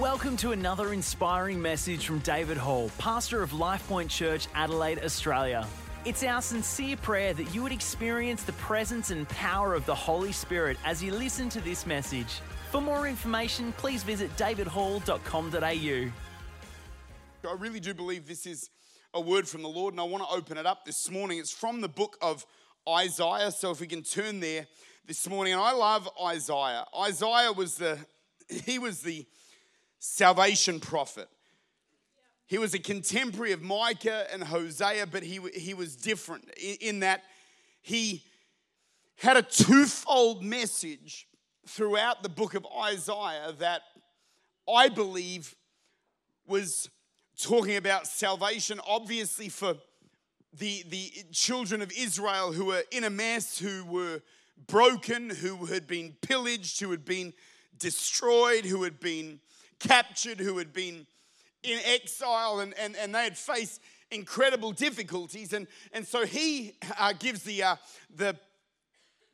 Welcome to another inspiring message from David Hall, pastor of LifePoint Church, Adelaide, Australia. It's our sincere prayer that you would experience the presence and power of the Holy Spirit as you listen to this message. For more information, please visit davidhall.com.au. I really do believe this is a word from the Lord, and I want to open it up this morning. It's from the book of Isaiah, so if we can turn there this morning. And I love Isaiah. Isaiah was the he was the salvation prophet. He was a contemporary of Micah and Hosea, but he, he was different in, that he had a twofold message throughout the book of Isaiah that I believe was talking about salvation, obviously, for the, the children of Israel who were in a mess, who were broken, who had been pillaged, who had been destroyed, who had been captured, who had been in exile, and, and, and they had faced incredible difficulties. And, and so he uh, gives the, uh, the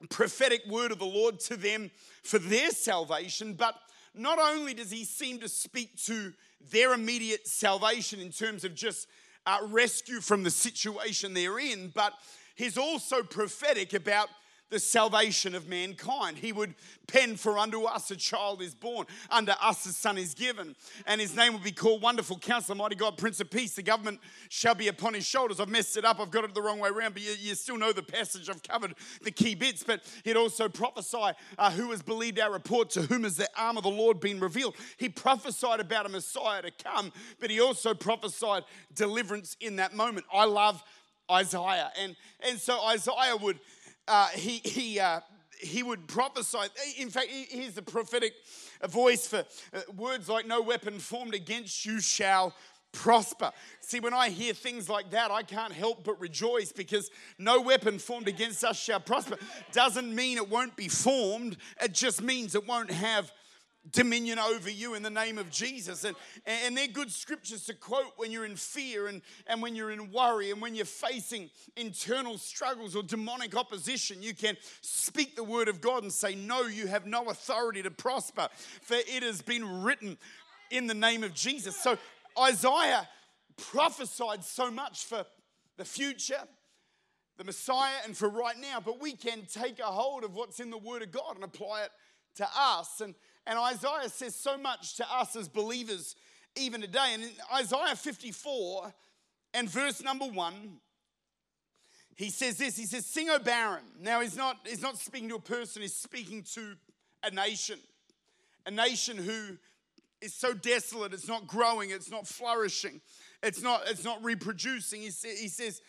prophetic word of the Lord to them for their salvation. But not only does he seem to speak to their immediate salvation in terms of just uh, rescue from the situation they're in, but he's also prophetic about the salvation of mankind. He would pen, For unto us a child is born, unto us a son is given, and his name will be called Wonderful Counselor, Mighty God, Prince of Peace. The government shall be upon his shoulders. I've messed it up, I've got it the wrong way around, but you, you still know the passage. I've covered the key bits, but he'd also prophesy uh, who has believed our report, to whom has the arm of the Lord been revealed. He prophesied about a Messiah to come, but he also prophesied deliverance in that moment. I love Isaiah. And, and so Isaiah would uh, he, he, uh, he would prophesy. In fact, he's the prophetic voice for uh, words like, No weapon formed against you shall prosper. See, when I hear things like that, I can't help but rejoice because no weapon formed against us shall prosper. Doesn't mean it won't be formed, it just means it won't have dominion over you in the name of Jesus. And, and they're good scriptures to quote when you're in fear and, and when you're in worry and when you're facing internal struggles or demonic opposition. You can speak the word of God and say, No, you have no authority to prosper, for it has been written in the name of Jesus. So Isaiah prophesied so much for the future. The Messiah, and for right now, but we can take a hold of what's in the Word of God and apply it to us. And and Isaiah says so much to us as believers even today. And in Isaiah 54 and verse number one, he says this He says, Sing, O barren. Now, he's not, he's not speaking to a person, he's speaking to a nation. A nation who is so desolate, it's not growing, it's not flourishing, it's not, it's not reproducing. He, say, he says,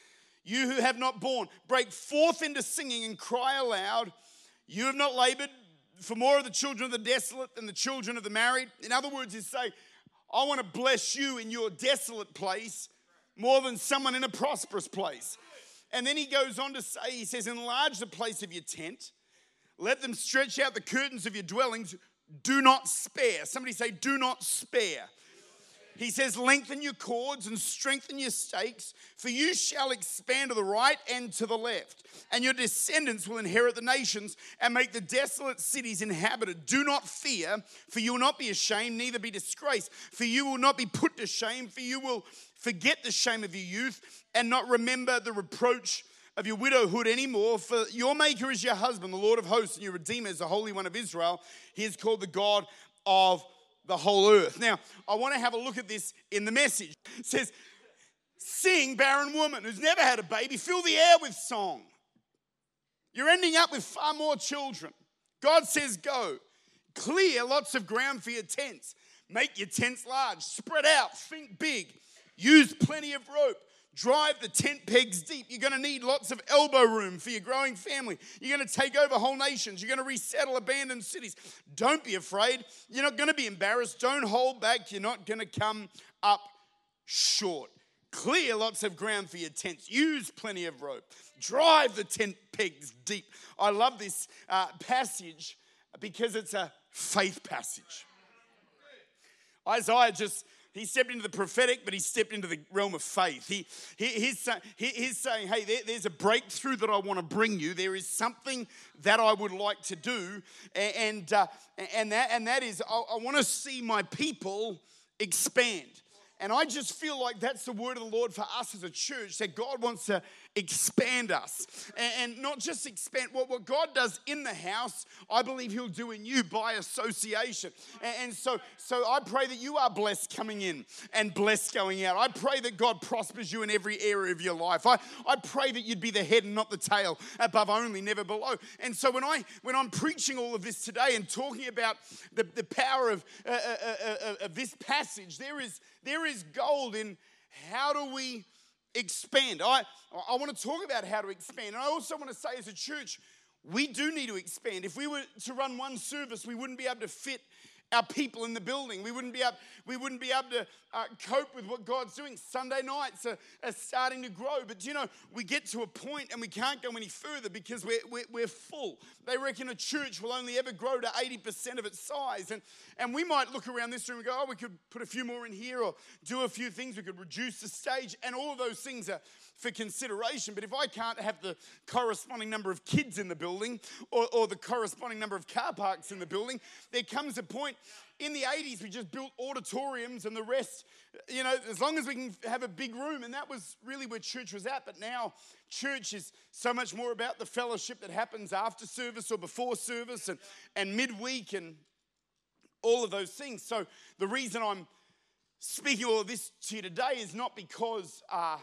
You who have not born, break forth into singing and cry aloud. You have not labored, for more of the children of the desolate than the children of the married. In other words, he's saying, I want to bless you in your desolate place more than someone in a prosperous place. And then he goes on to say, he says, Enlarge the place of your tent, let them stretch out the curtains of your dwellings, do not spare. Somebody say, Do not spare. He says, Lengthen your cords and strengthen your stakes, for you shall expand to the right and to the left, and your descendants will inherit the nations and make the desolate cities inhabited. Do not fear, for you will not be ashamed, neither be disgraced, for you will not be put to shame, for you will forget the shame of your youth and not remember the reproach of your widowhood anymore. For your Maker is your husband, the Lord of hosts, and your Redeemer is the Holy One of Israel. He is called the God of the whole earth. Now, I want to have a look at this in the message. It says, Sing, barren woman who's never had a baby, fill the air with song. You're ending up with far more children. God says, Go. Clear lots of ground for your tents. Make your tents large. Spread out. Think big. Use plenty of rope. Drive the tent pegs deep. You're going to need lots of elbow room for your growing family. You're going to take over whole nations. You're going to resettle abandoned cities. Don't be afraid. You're not going to be embarrassed. Don't hold back. You're not going to come up short. Clear lots of ground for your tents. Use plenty of rope. Drive the tent pegs deep. I love this uh, passage because it's a faith passage. Isaiah just he stepped into the prophetic, but he stepped into the realm of faith. He, he, he's, he, he's saying, hey, there, there's a breakthrough that I want to bring you. There is something that I would like to do. And, uh, and, that, and that is, I, I want to see my people expand. And I just feel like that's the word of the Lord for us as a church that God wants to expand us. And, not just expand, what, what God does in the house, I believe He'll do in you by association. And, so, so I pray that you are blessed coming in and blessed going out. I pray that God prospers you in every area of your life. I, I pray that you'd be the head and not the tail, above only, never below. And so when, I, when I'm preaching all of this today and talking about the, the power of, uh, uh, uh, uh of this passage, there is, there is gold in how do we expand. I, I want to talk about how to expand. And I also want to say, as a church, we do need to expand. If we were to run one service, we wouldn't be able to fit our people in the building. We wouldn't be able, we wouldn't be able to uh, cope with what God's doing. Sunday nights are, are, starting to grow, but you know, we get to a point and we can't go any further because we're, we're, we're full. They reckon a church will only ever grow to 80% of its size. And, and we might look around this room and go, oh, we could put a few more in here or do a few things. We could reduce the stage, and all of those things are for consideration. But if I can't have the corresponding number of kids in the building or, or the corresponding number of car parks in the building, there comes a point in the 80s, we just built auditoriums and the rest, you know, as long as we can have a big room. And that was really where church was at. But now, church is so much more about the fellowship that happens after service or before service and, and midweek and all of those things. So, the reason I'm speaking all of this to you today is not because uh,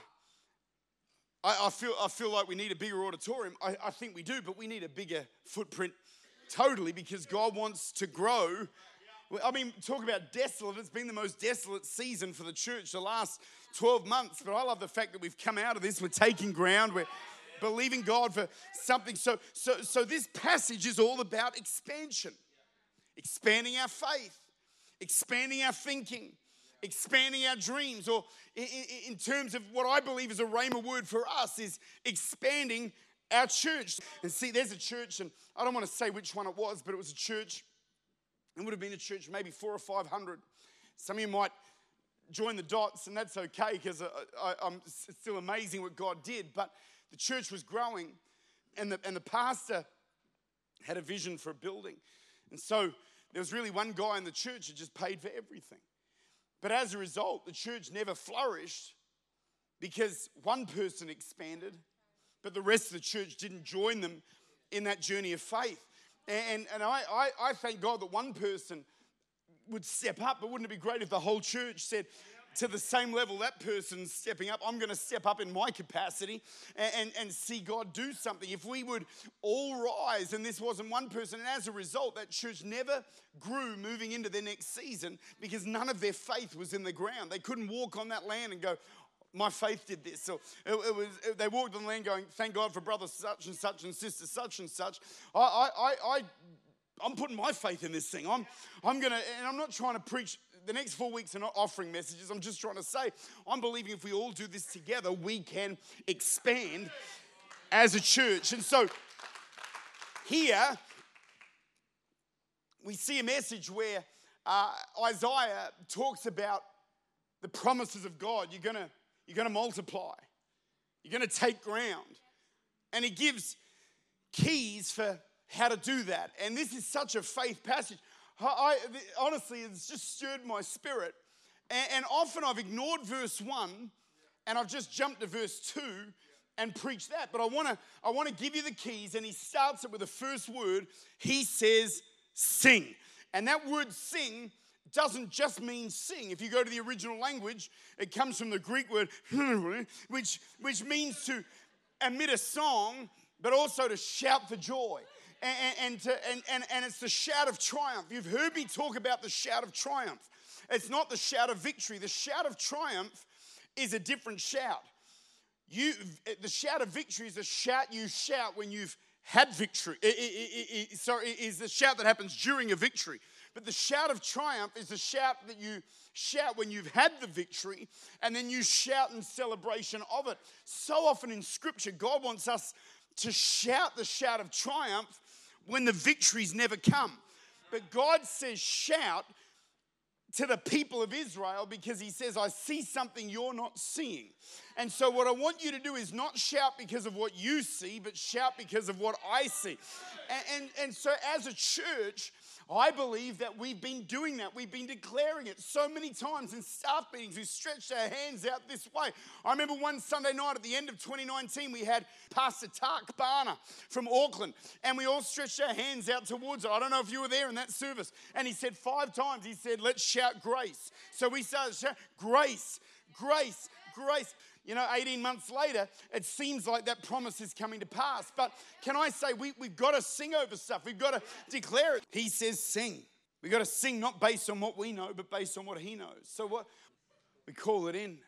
I, I, feel, I feel like we need a bigger auditorium. I, I think we do, but we need a bigger footprint totally because God wants to grow. I mean, talk about desolate. It's been the most desolate season for the church the last 12 months. But I love the fact that we've come out of this. We're taking ground. We're believing God for something. So, so, so this passage is all about expansion, expanding our faith, expanding our thinking, expanding our dreams, or in, terms of what I believe is a rhema word for us, is expanding our church. And see, there's a church, and I don't want to say which one it was, but it was a church. It would have been a church, maybe four or five hundred. Some of you might join the dots, and that's okay because I'm still amazing what God did. But the church was growing, and the, and the pastor had a vision for a building. And so there was really one guy in the church that just paid for everything. But as a result, the church never flourished because one person expanded, but the rest of the church didn't join them in that journey of faith. And, and I, I, I thank God that one person would step up, but wouldn't it be great if the whole church said, to the same level that person's stepping up, I'm going to step up in my capacity and, and, and, see God do something. If we would all rise, and this wasn't one person, and as a result, that church never grew moving into their next season because none of their faith was in the ground. They couldn't walk on that land and go, my faith did this. So it, it was, it, they walked on the land going, thank God for brother such and such and sister such and such. I, I, I, I I'm putting my faith in this thing. I'm, I'm to, and I'm not trying to preach the next four weeks are not offering messages. I'm just trying to say, I'm believing if we all do this together, we can expand as a church. And so here, we see a message where uh, Isaiah talks about the promises of God. You're gonna, you're gonna multiply, you're gonna take ground. And he gives keys for how to do that. And this is such a faith passage. I, honestly, it's just stirred my spirit. And, and often I've ignored verse one and I've just jumped to verse two and preached that. But I wanna, I wanna give you the keys, and he starts it with the first word. He says, sing. And that word sing doesn't just mean sing. If you go to the original language, it comes from the Greek word, which, which means to emit a song, but also to shout for joy and, and, to, and, and, and it's the shout of triumph. You've heard me talk about the shout of triumph. It's not the shout of victory. The shout of triumph is a different shout. You, the shout of victory is a shout you shout when you've had victory. It, it, it, sorry, is the shout that happens during a victory. But the shout of triumph is the shout that you shout when you've had the victory, and then you shout in celebration of it. So often in Scripture, God wants us to shout the shout of triumph when the victories never come. But God says, shout to the people of Israel because he says, I see something you're not seeing. And so, what I want you to do is not shout because of what you see, but shout because of what I see. And, and, and so, as a church, I believe that we've been doing that. We've been declaring it so many times in staff meetings. We stretched our hands out this way. I remember one Sunday night at the end of 2019, we had Pastor Tak Bhana from Auckland, and we all stretched our hands out towards. I don't know if you were there in that service. And he said five times, he said, Let's shout grace. So we started shout, grace, grace, grace you know, 18 months later, it seems like that promise is coming to pass. But can I say, we, we've got to sing over stuff, we've got to declare it. He says, sing. We've got to sing not based on what we know, but based on what He knows. So what? We call it in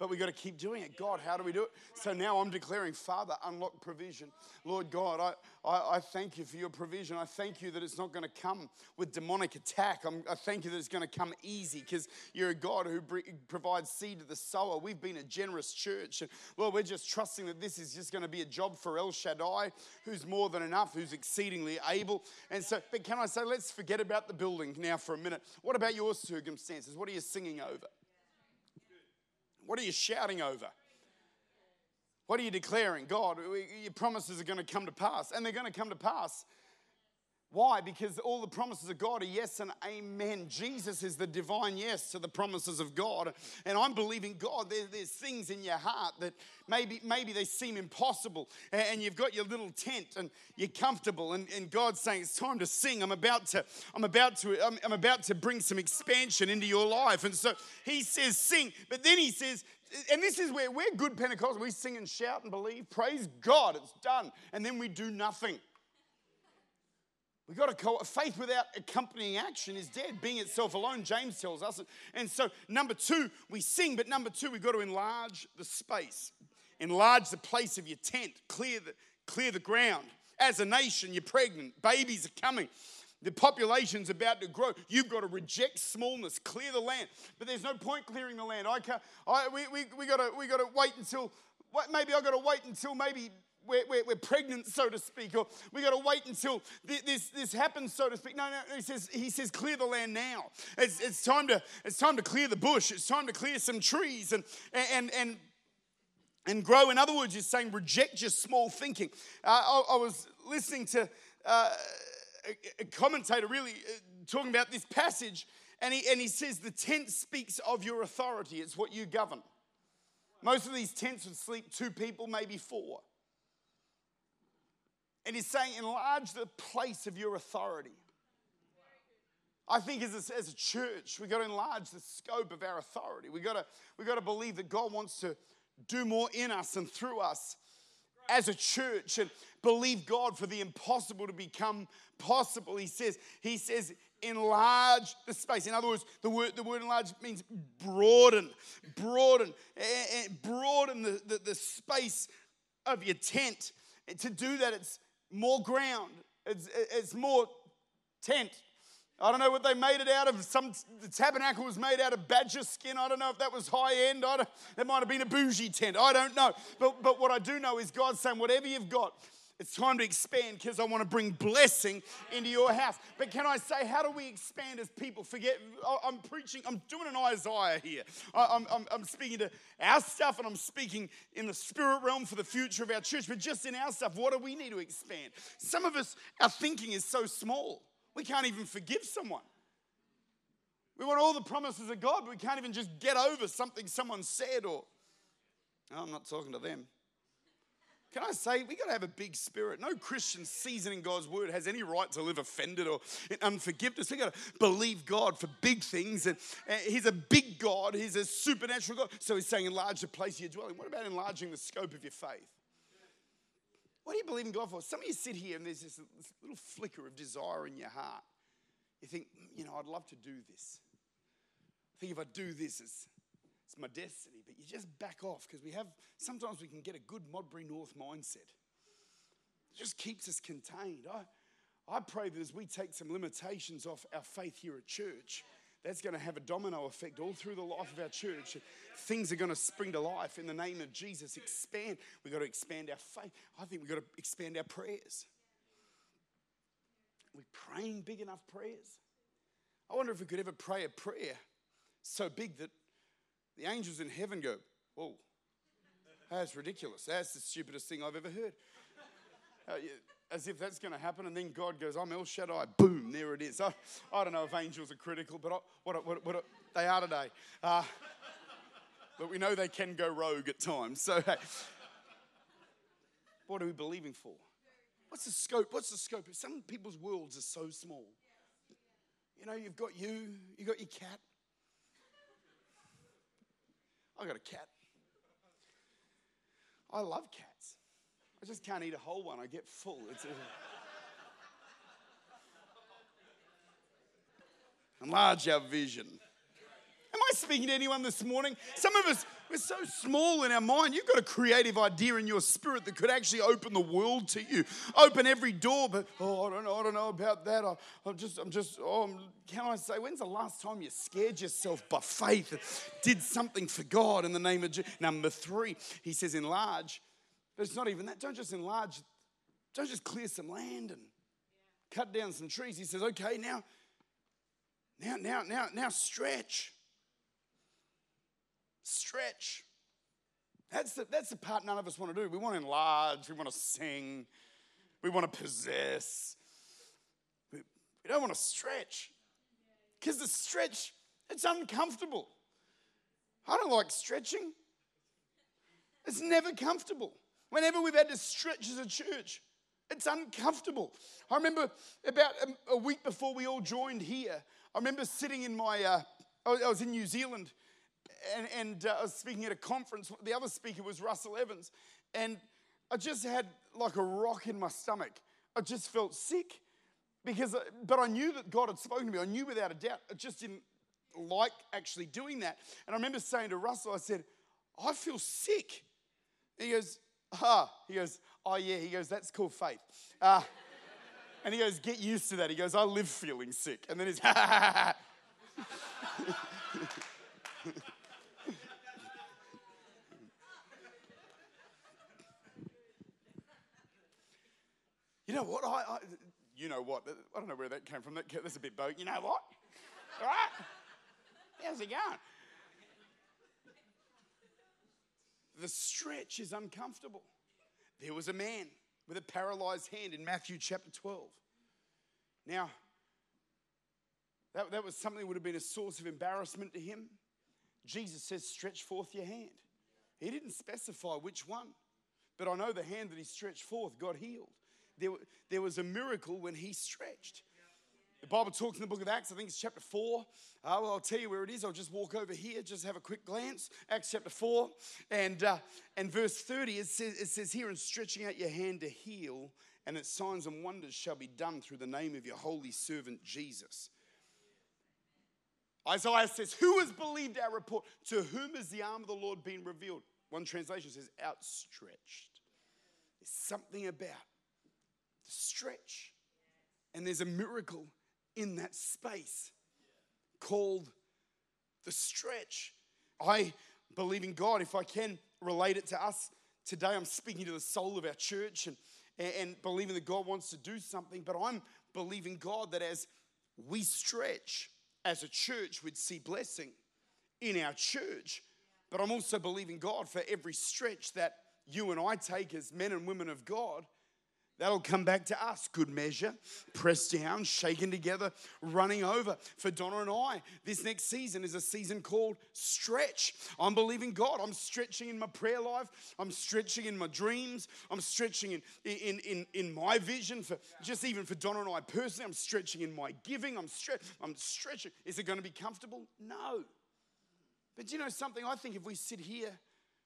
but we've got to keep doing it. God, how do we do it? So now I'm declaring, Father, unlock provision. Lord God, I, I, I thank you for your provision. I thank you that it's not going to come with demonic attack. I'm, i thank you that it's going to come easy because you're a God who provides seed to the sower. We've been a generous church. And Lord, we're just trusting that this is just going to be a job for El Shaddai, who's more than enough, who's exceedingly able. And so, but can I say, let's forget about the building now for a minute. What about your circumstances? What are you singing over? What are you shouting over? What are you declaring? God, your promises are going to come to pass, and they're going to come to pass. Why? Because all the promises of God are yes and amen. Jesus is the divine yes to the promises of God. And I'm believing God, there, there's things in your heart that maybe, maybe they seem impossible. And you've got your little tent and you're comfortable. And, and God's saying, it's time to sing. I'm about to, I'm about to, I'm, I'm about to bring some expansion into your life. And so he says, sing. But then he says, and this is where we're good Pentecostals. We sing and shout and believe. Praise God, it's done. And then we do nothing. We've got to call faith without accompanying action is dead, being itself alone, James tells us. And so, number two, we sing, but number two, we've got to enlarge the space, enlarge the place of your tent, clear the, clear the ground. As a nation, you're pregnant, babies are coming. The population's about to grow. You've got to reject smallness, clear the land. But there's no point clearing the land. I can't, I, we, we, we got to we got to wait until, maybe I've got to wait until maybe we're, we're, we're, pregnant, so to speak, or we got to wait until this, this happens, so to speak. No, no, he says, he says, clear the land now. It's, it's, time to, it's time to clear the bush. It's time to clear some trees and, and, and, and grow. In other words, he's saying, reject your small thinking. Uh, I, I, was listening to uh, a, a, commentator really uh, talking about this passage, and he, and he says, the tent speaks of your authority. It's what you govern. Most of these tents would sleep two people, maybe four. And he's saying, enlarge the place of your authority. I think as a, as a church, we've got to enlarge the scope of our authority. We've got, to, we've got to believe that God wants to do more in us and through us as a church and believe God for the impossible to become possible. He says, He says, enlarge the space. In other words, the word, the word enlarge means broaden, broaden, and broaden the, the, the space of your tent. And to do that, it's more ground, it's, it's more tent. I don't know what they made it out of. Some the tabernacle was made out of badger skin. I don't know if that was high end. I don't, that might have been a bougie tent. I don't know. But, but what I do know is God's saying, whatever you've got, it's time to expand because I want to bring blessing into your house. But can I say, how do we expand as people? Forget, I'm preaching, I'm doing an Isaiah here. I'm, I'm, I'm speaking to our stuff and I'm speaking in the spirit realm for the future of our church. But just in our stuff, what do we need to expand? Some of us, our thinking is so small, we can't even forgive someone. We want all the promises of God, but we can't even just get over something someone said or, oh, I'm not talking to them. Can I say, we got to have a big spirit. No Christian seasoning God's word has any right to live offended or in unforgiveness. We got to believe God for big things. And He's a big God, He's a supernatural God. So He's saying, enlarge the place you're dwelling. What about enlarging the scope of your faith? What do you believe in God for? Some of you sit here and there's this, this little flicker of desire in your heart. You think, mm, you know, I'd love to do this. I think if I do this, it's it's my destiny. But you just back off because we have, sometimes we can get a good Modbury North mindset. It just keeps us contained. I, I pray that as we take some limitations off our faith here at church, that's going to have a domino effect all through the life of our church. Things are going to spring to life in the name of Jesus. Expand. We've got to expand our faith. I think we've got to expand our prayers. We're praying big enough prayers. I wonder if we could ever pray a prayer so big that the angels in heaven go, Whoa, that's ridiculous. That's the stupidest thing I've ever heard. Uh, as if that's going to happen, and then God goes, I'm El Shaddai. Boom, there it is. I, I don't know if angels are critical, but I, what, what, what, they are today. Uh, but we know they can go rogue at times. So, hey, what are we believing for? What's the scope? What's the scope? Some people's worlds are so small. You know, you've got you, you've got your cat. I got a cat. I love cats. I just can't eat a whole one. I get full. It's. Enlarge our vision. Am I speaking to anyone this morning? Some of us, we're so small in our mind. You've got a creative idea in your spirit that could actually open the world to you, open every door. But oh, I don't know, I don't know about that. I, am just, I'm just. Oh, can I say, when's the last time you scared yourself by faith and did something for God in the name of Jesus? Number three, he says, enlarge. But it's not even that. Don't just enlarge. Don't just clear some land and cut down some trees. He says, okay, now, now, now, now, now, stretch. Stretch. That's the, that's the part none of us want to do. We want to enlarge, we want to sing, we want to possess. We, we don't want to stretch. Because the stretch, it's uncomfortable. I don't like stretching. It's never comfortable. Whenever we've had to stretch as a church, it's uncomfortable. I remember about a, a week before we all joined here, I remember sitting in my, uh, I was in New Zealand and, and uh, I was speaking at a conference. The other speaker was Russell Evans. And I just had like a rock in my stomach. I just felt sick because, uh, but I knew that God had spoken to me. I knew without a doubt. I just didn't like actually doing that. And I remember saying to Russell, I said, I feel sick. And he goes, ah, he goes, oh yeah, he goes, that's called faith. Uh, and he goes, get used to that. He goes, I live feeling sick. And then he's, ha ha ha ha. You know what? I, I, you know what? I don't know where that came from. That, that's a bit boat. You know what? All right? How's it going? The stretch is uncomfortable. There was a man with a paralyzed hand in Matthew chapter 12. Now, that, that was something that would have been a source of embarrassment to him. Jesus says, Stretch forth your hand. He didn't specify which one, but I know the hand that he stretched forth got healed there, there was a miracle when he stretched. The Bible talks in the book of Acts, I think it's chapter 4. Uh, well, I'll tell you where it is. I'll just walk over here, just have a quick glance. Acts chapter 4 and, uh, and verse 30, it says, it says here, and stretching out your hand to heal, and that signs and wonders shall be done through the name of your holy servant Jesus. Isaiah says, Who has believed our report? To whom has the arm of the Lord been revealed? One translation says, outstretched. There's something about stretch. And there's a miracle in that space called the stretch. I believe in God. If I can relate it to us today, I'm speaking to the soul of our church and, and believing that God wants to do something, but I'm believing God that as we stretch as a church, we'd see blessing in our church. But I'm also believing God for every stretch that you and I take as men and women of God That'll come back to us. Good measure, pressed down, shaken together, running over. For Donna and I, this next season is a season called stretch. I'm believing God. I'm stretching in my prayer life. I'm stretching in my dreams. I'm stretching in, in, in, in my vision for just even for Donna and I personally. I'm stretching in my giving. I'm, stre- I'm stretching. Is it going to be comfortable? No. But you know something? I think if we sit here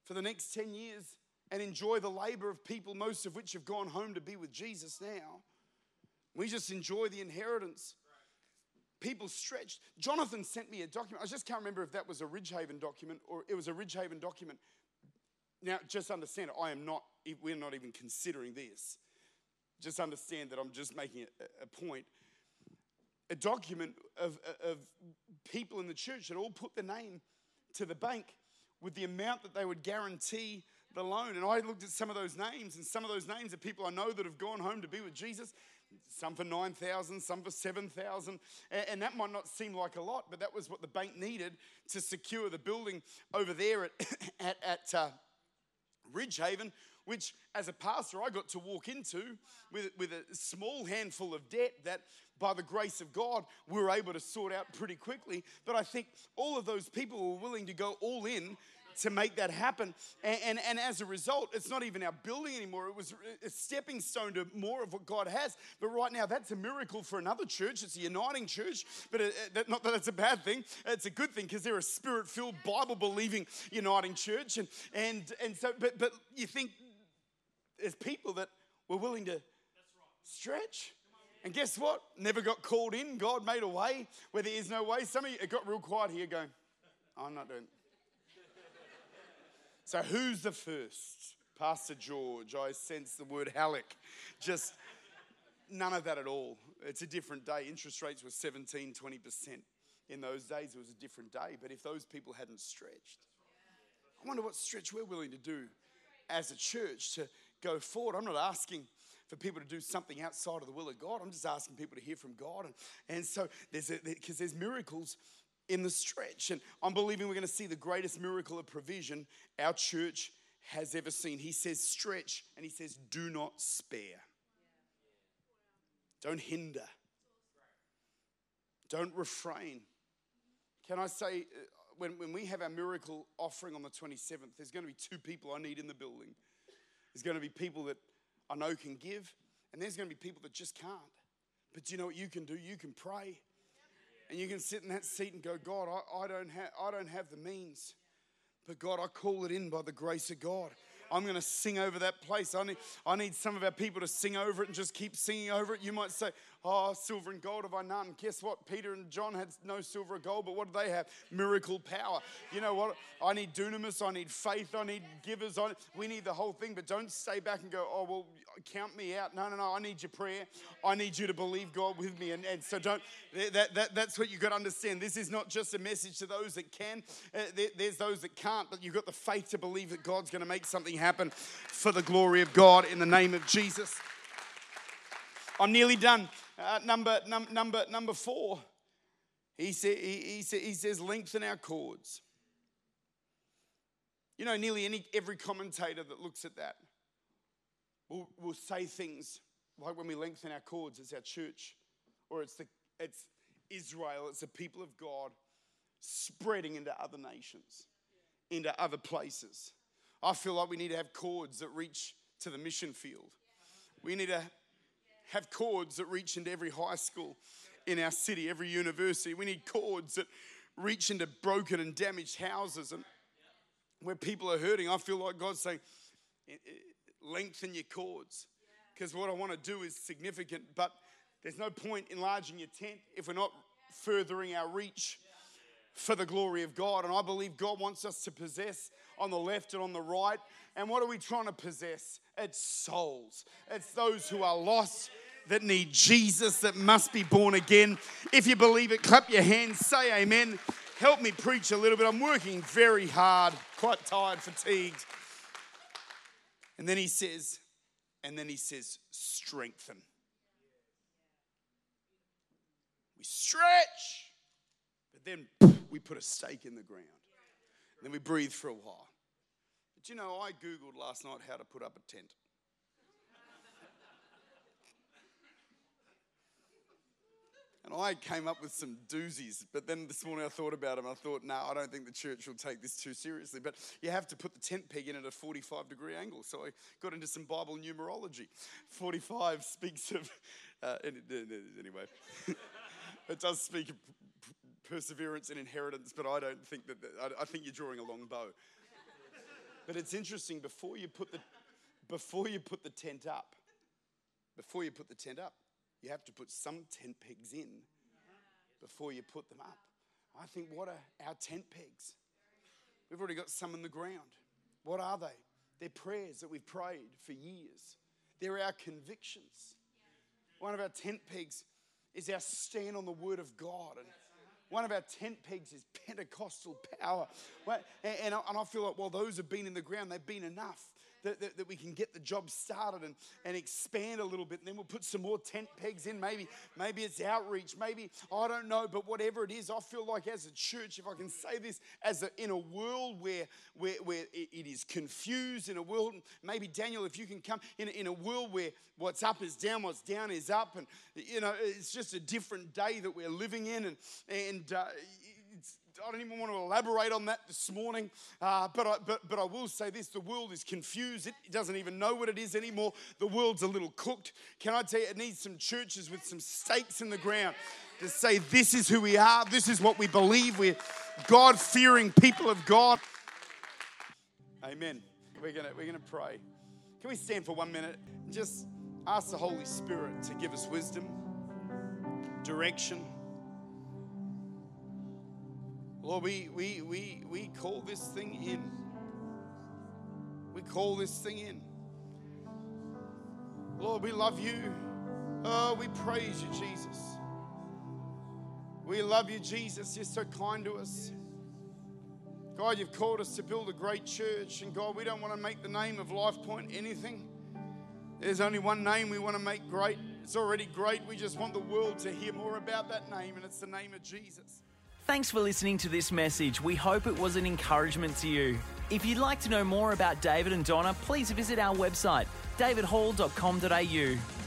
for the next 10 years, and enjoy the labor of people, most of which have gone home to be with Jesus now. We just enjoy the inheritance. People stretched. Jonathan sent me a document. I just can't remember if that was a Ridgehaven document or it was a Ridgehaven document. Now, just understand, I am not, we're not even considering this. Just understand that I'm just making a, a point. A document of, of people in the church that all put their name to the bank with the amount that they would guarantee the loan. And I looked at some of those names, and some of those names are people I know that have gone home to be with Jesus. some for 9,000, some for 7,000. And that might not seem like a lot, but that was what the bank needed to secure the building over there at, at, at uh, Ridgehaven, which as a pastor I got to walk into with, with a small handful of debt that by the grace of God we were able to sort out pretty quickly. But I think all of those people were willing to go all in to make that happen. And, and, and, as a result, it's not even our building anymore. It was a stepping stone to more of what God has. But right now, that's a miracle for another church. It's a uniting church, but uh, uh, it, it, not that that's a bad thing. It's a good thing because they're a spirit filled, Bible believing, uniting church. And, and, and so, but, but you think there's people that were willing to stretch. And guess what? Never got called in. God made a way where there is no way. Some of you, it got real quiet here going, I'm not doing so, who's the first? Pastor George, I sense the word halleck. Just none of that at all. It's a different day. Interest rates were 17, 20%. In those days, it was a different day. But if those people hadn't stretched, I wonder what stretch we're willing to do as a church to go forward. I'm not asking for people to do something outside of the will of God. I'm just asking people to hear from God. And, and so there's because there's miracles in the stretch. And I'm believing we're going to see the greatest miracle of provision our church has ever seen. He says, stretch, and he says, do not spare. Don't hinder. Don't refrain. Can I say, uh, when, when we have our miracle offering on the 27th, there's going to be two people I need in the building. There's going to be people that I know can give, and there's going to be people that just can't. But you know what you can do? You can pray. And you can sit in that seat and go, God, I, I, don't, have, I don't have the means. But God, I call it in by the grace of God. I'm going to sing over that place. I need, I need some of our people to sing over it and just keep singing over it. You might say, Oh, silver and gold have I none. Guess what? Peter and John had no silver or gold, but what do they have? Miracle power. You know what? I need dunamis, I need faith, I need givers. I, we need the whole thing, but don't stay back and go, Oh, well, count me out. No, no, no. I need your prayer. I need you to believe God with me. And, and so don't, that, that, that's what you've got to understand. This is not just a message to those that can, uh, there, there's those that can't, but you've got the faith to believe that God's going to make something happen for the glory of God in the name of Jesus. I'm nearly done. Uh, number, num, number, number four, he, say, he, he, he says, lengthen our cords. You know, nearly any, every commentator that looks at that will, will say things like when we lengthen our cords, it's our church, or it's, the, it's Israel, it's the people of God spreading into other nations, into other places. I feel like we need to have cords that reach to the mission field. We need to have cords that reach into every high school in our city, every university. We need cords that reach into broken and damaged houses and where people are hurting. I feel like God's saying, lengthen your cords. Because what I want to do is significant, but there's no point enlarging your tent if we're not furthering our reach for the glory of God. And I believe God wants us to possess on the left and on the right. And what are we trying to possess? It's souls, it's those who are lost. That need Jesus, that must be born again. If you believe it, clap your hands, say amen. Help me preach a little bit. I'm working very hard, quite tired, fatigued. And then he says, and then he says, strengthen. We stretch, then we put a stake in the ground. Then we breathe for a while. But you know, I Googled last night how to put up a tent. And I came up with some doozies, but then this morning I thought about them. I thought, no, I don't think the church will take this too seriously. But you have to put the tent peg in at a 45 degree angle. So I got into some Bible numerology. 45 speaks of, uh, anyway, it does speak perseverance and inheritance, but I don't think that, I think you're drawing a long bow. But it's interesting, before you put the, before you put the tent up, before you put the tent up, you have to put some tent pegs in before you put them up. I think, what are our tent pegs? We've already got some in the ground. What are they? They're prayers that we've prayed for years, they're our convictions. One of our tent pegs is our stand on the Word of God. And one of our tent pegs is Pentecostal power. And I feel like, well, those have been in the ground, they've been enough. That, that, that we can get the job started and, and expand a little bit. And then we'll put some more tent pegs in. Maybe, maybe it's outreach. Maybe, I don't know. But whatever it is, I feel like as a church, if I can say this, as a, in a world where, where, where it, is confused, in a world, maybe Daniel, if you can come, in, in a world where what's up is down, what's down is up. And, you know, it's just a different day that we're living in. And, and uh, I don't even want to elaborate on that this morning, uh, but, I, but, but I will say this the world is confused. It doesn't even know what it is anymore. The world's a little cooked. Can I tell you, it needs some churches with some stakes in the ground to say, This is who we are, this is what we believe. We're God fearing people of God. Amen. We're going we're going to pray. Can we stand for one minute? and Just ask the Holy Spirit to give us wisdom, direction Lord, we, we, we, we call this thing in. We call this thing in. Lord, we love you. Oh, we praise you, Jesus. We love you, Jesus. You're so kind to us. God, you've called us to build a great church. And God, we don't want to make the name of Life Point anything. There's only one name we want to make great. It's already great. We just want the world to hear more about that name, and it's the name of Jesus. Thanks for listening to this message. We hope it was an encouragement to you. If you'd like to know more about David and Donna, please visit our website, davidhall.com.au.